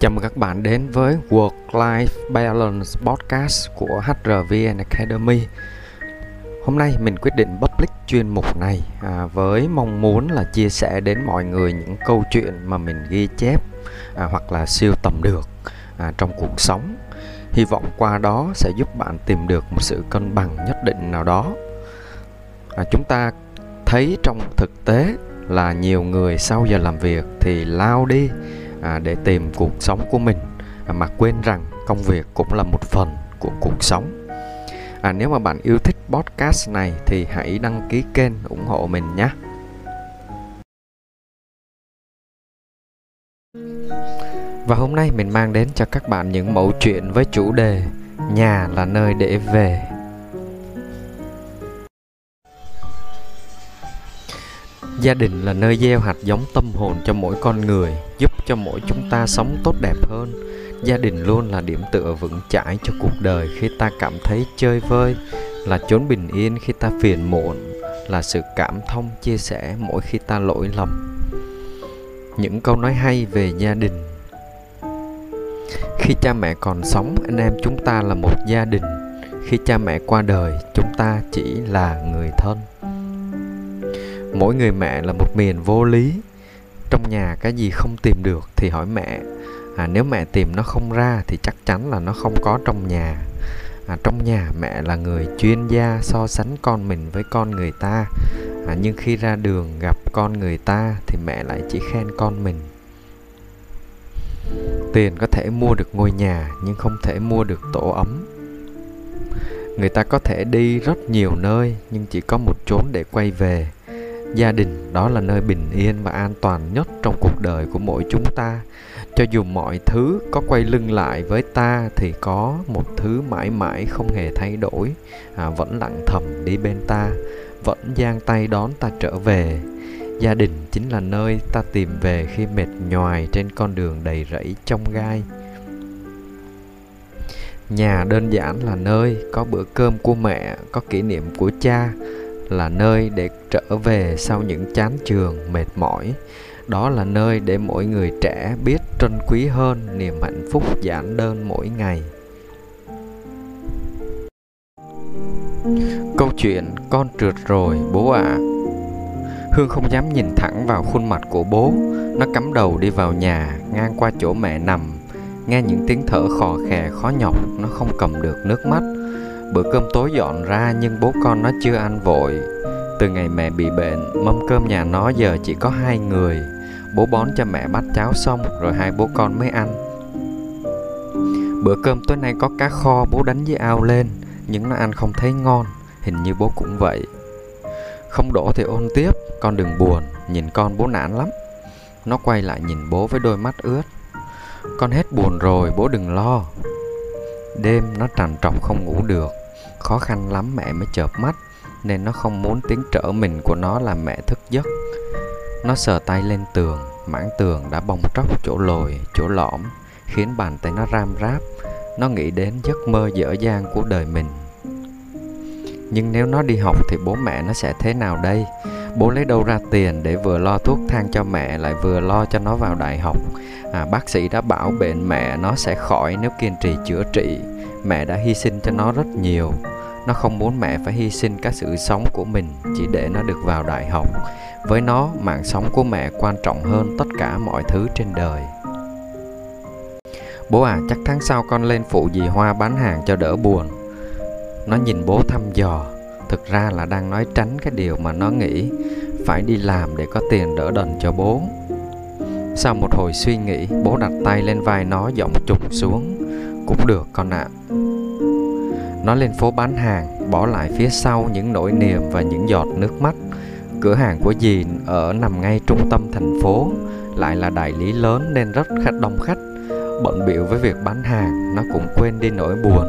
Chào mừng các bạn đến với Work-Life Balance Podcast của HRVN Academy. Hôm nay mình quyết định public chuyên mục này à, với mong muốn là chia sẻ đến mọi người những câu chuyện mà mình ghi chép à, hoặc là siêu tầm được à, trong cuộc sống. Hy vọng qua đó sẽ giúp bạn tìm được một sự cân bằng nhất định nào đó. À, Chúng ta thấy trong thực tế là nhiều người sau giờ làm việc thì lao đi à, để tìm cuộc sống của mình. À, mà quên rằng công việc cũng là một phần của cuộc sống. À, nếu mà bạn yêu thích podcast này thì hãy đăng ký kênh ủng hộ mình nhé. Và hôm nay mình mang đến cho các bạn những mẫu chuyện với chủ đề nhà là nơi để về. Gia đình là nơi gieo hạt giống tâm hồn cho mỗi con người, giúp cho mỗi chúng ta sống tốt đẹp hơn. Gia đình luôn là điểm tựa vững chãi cho cuộc đời khi ta cảm thấy chơi vơi, là chốn bình yên khi ta phiền muộn, là sự cảm thông chia sẻ mỗi khi ta lỗi lầm. Những câu nói hay về gia đình. Khi cha mẹ còn sống, anh em chúng ta là một gia đình. Khi cha mẹ qua đời, chúng ta chỉ là người thân mỗi người mẹ là một miền vô lý. Trong nhà cái gì không tìm được thì hỏi mẹ. À, nếu mẹ tìm nó không ra thì chắc chắn là nó không có trong nhà. À, trong nhà mẹ là người chuyên gia so sánh con mình với con người ta. À, nhưng khi ra đường gặp con người ta thì mẹ lại chỉ khen con mình. Tiền có thể mua được ngôi nhà nhưng không thể mua được tổ ấm. Người ta có thể đi rất nhiều nơi nhưng chỉ có một chốn để quay về gia đình đó là nơi bình yên và an toàn nhất trong cuộc đời của mỗi chúng ta. Cho dù mọi thứ có quay lưng lại với ta thì có một thứ mãi mãi không hề thay đổi. À, vẫn lặng thầm đi bên ta vẫn giang tay đón ta trở về. Gia đình chính là nơi ta tìm về khi mệt nhoài trên con đường đầy rẫy trong gai. Nhà đơn giản là nơi có bữa cơm của mẹ có kỷ niệm của cha là nơi để trở về sau những chán trường mệt mỏi. Đó là nơi để mỗi người trẻ biết trân quý hơn niềm hạnh phúc giản đơn mỗi ngày. Câu chuyện con trượt rồi, bố ạ. À. hương không dám nhìn thẳng vào khuôn mặt của bố. Nó cắm đầu đi vào nhà, ngang qua chỗ mẹ nằm. Nghe những tiếng thở khò khè, khó nhọc, nó không cầm được nước mắt bữa cơm tối dọn ra nhưng bố con nó chưa ăn vội. Từ ngày mẹ bị bệnh, mâm cơm nhà nó giờ chỉ có hai người. Bố bón cho mẹ bắt cháo xong, rồi hai bố con mới ăn. Bữa cơm tối nay có cá kho, bố đánh với ao lên, nhưng nó ăn không thấy ngon, hình như bố cũng vậy. Không đổ thì ôn tiếp, con đừng buồn, nhìn con bố nản lắm. Nó quay lại nhìn bố với đôi mắt ướt. Con hết buồn rồi, bố đừng lo. Đêm nó trằn trọc không ngủ được khó khăn lắm mẹ mới chợp mắt nên nó không muốn tiếng trở mình của nó làm mẹ thức giấc. Nó sờ tay lên tường mảng tường đã bong tróc chỗ lồi chỗ lõm khiến bàn tay nó ram ráp. Nó nghĩ đến giấc mơ dở dang của đời mình. Nhưng nếu nó đi học thì bố mẹ nó sẽ thế nào đây? Bố lấy đâu ra tiền để vừa lo thuốc thang cho mẹ lại vừa lo cho nó vào đại học? À, bác sĩ đã bảo bệnh mẹ nó sẽ khỏi nếu kiên trì chữa trị. Mẹ đã hy sinh cho nó rất nhiều nó không muốn mẹ phải hy sinh các sự sống của mình chỉ để nó được vào đại học. Với nó, mạng sống của mẹ quan trọng hơn tất cả mọi thứ trên đời. Bố à chắc tháng sau con lên phụ dì hoa bán hàng cho đỡ buồn. Nó nhìn bố thăm dò. Thực ra là đang nói tránh cái điều mà nó nghĩ. Phải đi làm để có tiền đỡ đần cho bố. Sau một hồi suy nghĩ, bố đặt tay lên vai nó giọng trùng xuống. Cũng được con ạ. à nó lên phố bán hàng, bỏ lại phía sau những nỗi niềm và những giọt nước mắt. Cửa hàng của dì ở nằm ngay trung tâm thành phố, lại là đại lý lớn nên rất khách đông khách. Bận biệu với việc bán hàng, nó cũng quên đi nỗi buồn.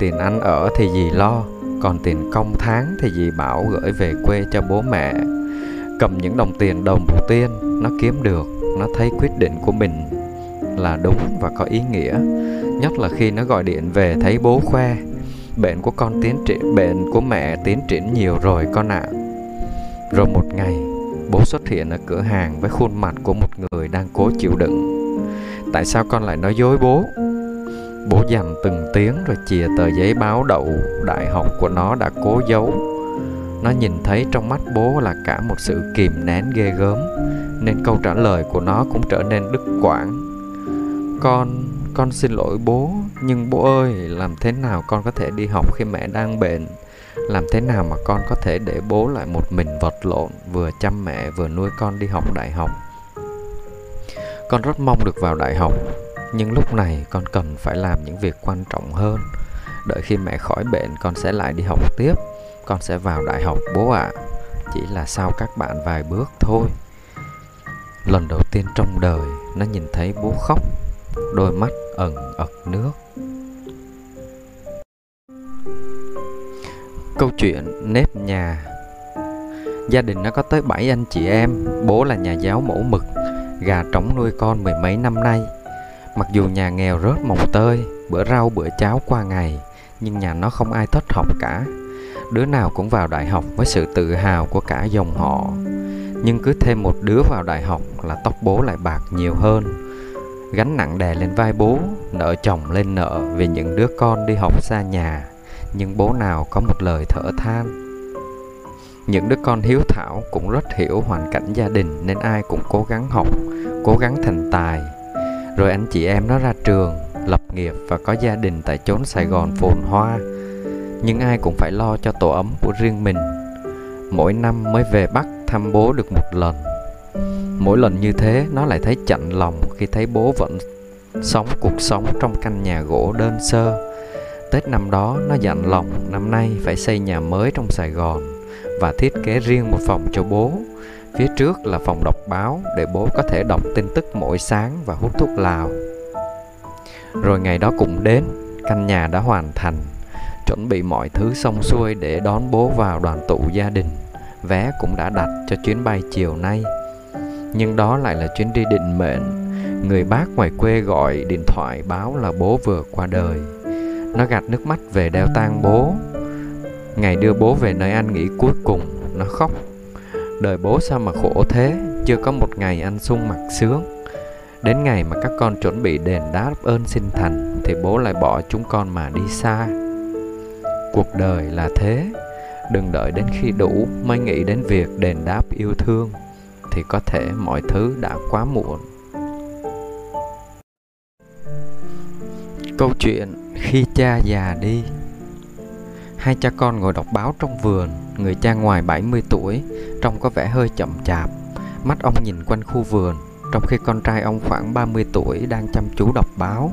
Tiền ăn ở thì dì lo, còn tiền công tháng thì dì bảo gửi về quê cho bố mẹ. Cầm những đồng tiền đầu tiên, nó kiếm được, nó thấy quyết định của mình là đúng và có ý nghĩa. Nhất là khi nó gọi điện về thấy bố khoe bệnh của con tiến triển bệnh của mẹ tiến triển nhiều rồi con ạ. À. rồi một ngày bố xuất hiện ở cửa hàng với khuôn mặt của một người đang cố chịu đựng. Tại sao con lại nói dối bố? Bố dằn từng tiếng rồi chìa tờ giấy báo đậu đại học của nó đã cố giấu. Nó nhìn thấy trong mắt bố là cả một sự kìm nén ghê gớm Nên câu trả lời của nó cũng trở nên đứt quãng. Con, con xin lỗi bố Nhưng bố ơi, làm thế nào con có thể đi học khi mẹ đang bệnh? Làm thế nào mà con có thể để bố lại một mình vật lộn vừa chăm mẹ vừa nuôi con đi học đại học? Con rất mong được vào đại học nhưng lúc này con cần phải làm những việc quan trọng hơn. Đợi khi mẹ khỏi bệnh con sẽ lại đi học tiếp. Con sẽ vào đại học bố ạ. À. chỉ là sau các bạn vài bước thôi. Lần đầu tiên trong đời nó nhìn thấy bố khóc đôi mắt ẩn ật nước. Câu chuyện nếp nhà. Gia đình nó có tới 7 anh chị em, Bố là nhà giáo mẫu mực, Gà trống nuôi con mười mấy năm nay. Mặc dù nhà nghèo rớt mồng tơi, Bữa rau bữa cháo qua ngày, Nhưng nhà nó không ai thất học cả. Đứa nào cũng vào đại học với sự tự hào của cả dòng họ. Nhưng cứ thêm một đứa vào đại học là tóc bố lại bạc nhiều hơn. Gánh nặng đè lên vai bố, Nợ chồng lên nợ vì những đứa con đi học xa nhà, nhưng bố nào có một lời thở than. Những đứa con hiếu thảo cũng rất hiểu hoàn cảnh gia đình nên ai cũng cố gắng học, cố gắng thành tài. Rồi anh chị em nó ra trường, lập nghiệp và có gia đình tại chốn sài gòn phồn hoa. Nhưng ai cũng phải lo cho tổ ấm của riêng mình. Mỗi năm mới về bắc thăm bố được một lần mỗi lần như thế nó lại thấy chạnh lòng khi thấy bố vẫn sống cuộc sống trong căn nhà gỗ đơn sơ Tết năm đó nó dặn lòng năm nay phải xây nhà mới trong Sài Gòn và thiết kế riêng một phòng cho bố. Phía trước là phòng đọc báo để bố có thể đọc tin tức mỗi sáng và hút thuốc lào. Rồi ngày đó cũng đến, căn nhà đã hoàn thành, chuẩn bị mọi thứ xong xuôi để đón bố vào đoàn tụ gia đình. Vé cũng đã đặt cho chuyến bay chiều nay. Nhưng đó lại là chuyến đi định mệnh. Người bác ngoài quê gọi điện thoại báo là bố vừa qua đời. Nó gạt nước mắt về đeo tang bố. Ngày đưa bố về nơi an nghỉ cuối cùng, Nó khóc. Đời bố sao mà khổ thế? Chưa có một ngày anh sung mặt sướng. Đến ngày mà các con chuẩn bị đền đáp ơn sinh thành, Thì bố lại bỏ chúng con mà đi xa. Cuộc đời là thế. Đừng đợi đến khi đủ, mới nghĩ đến việc đền đáp yêu thương. Thì có thể mọi thứ đã quá muộn. Câu chuyện khi cha già đi Hai cha con ngồi đọc báo trong vườn, Người cha ngoài 70 tuổi, Trông có vẻ hơi chậm chạp. Mắt ông nhìn quanh khu vườn, Trong khi con trai ông khoảng 30 tuổi Đang chăm chú đọc báo.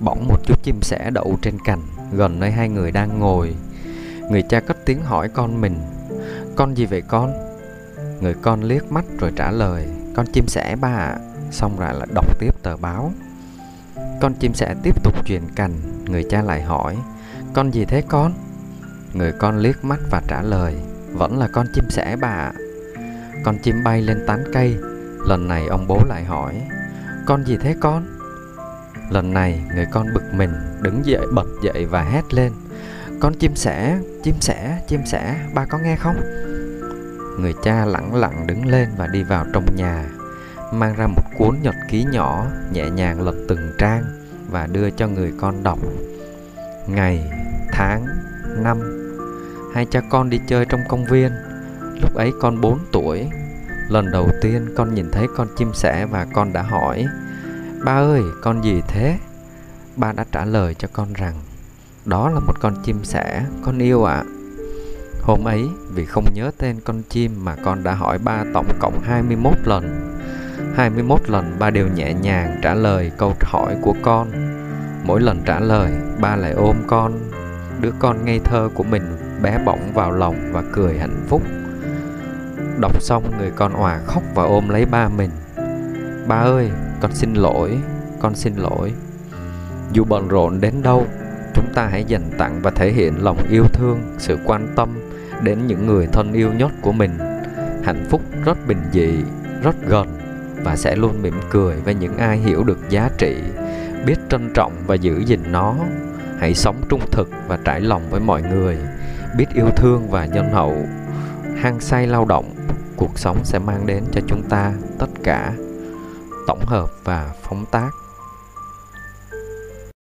Bỗng một chú chim sẻ đậu trên cành, Gần nơi hai người đang ngồi. Người cha cất tiếng hỏi con mình, Con gì vậy con? Người con liếc mắt rồi trả lời Con chim sẻ ba ạ. Xong rồi lại đọc tiếp tờ báo con chim sẻ tiếp tục truyền cành Người cha lại hỏi Con gì thế con? Người con liếc mắt và trả lời Vẫn là con chim sẻ bà ạ Con chim bay lên tán cây Lần này ông bố lại hỏi Con gì thế con? Lần này người con bực mình Đứng dậy bật dậy và hét lên Con chim sẻ, chim sẻ, chim sẻ Ba có nghe không? Người cha lẳng lặng đứng lên và đi vào trong nhà, mang ra một cuốn nhật ký nhỏ, nhẹ nhàng lật từng trang và đưa cho người con đọc. Ngày, tháng, năm, hai cha con đi chơi trong công viên. Lúc ấy con 4 tuổi. Lần đầu tiên con nhìn thấy con chim sẻ và con đã hỏi, ba ơi, con gì thế? Ba đã trả lời cho con rằng, đó là một con chim sẻ, con yêu ạ. à. Hôm ấy, vì không nhớ tên con chim mà con đã hỏi ba tổng cộng 21 lần. 21 lần ba đều nhẹ nhàng trả lời câu hỏi của con. Mỗi lần trả lời, ba lại ôm con. Đứa con ngây thơ của mình bé bỏng vào lòng và cười hạnh phúc. Đọc xong người con òa khóc và ôm lấy ba mình. Ba ơi, con xin lỗi, con xin lỗi. Dù bận rộn đến đâu, chúng ta hãy dành tặng và thể hiện lòng yêu thương, sự quan tâm đến những người thân yêu nhất của mình. Hạnh phúc rất bình dị, rất gần và sẽ luôn mỉm cười với những ai hiểu được giá trị biết trân trọng và giữ gìn nó. Hãy sống trung thực và trải lòng với mọi người biết yêu thương và nhân hậu. Hăng say lao động cuộc sống sẽ mang đến cho chúng ta tất cả tổng hợp và phóng tác.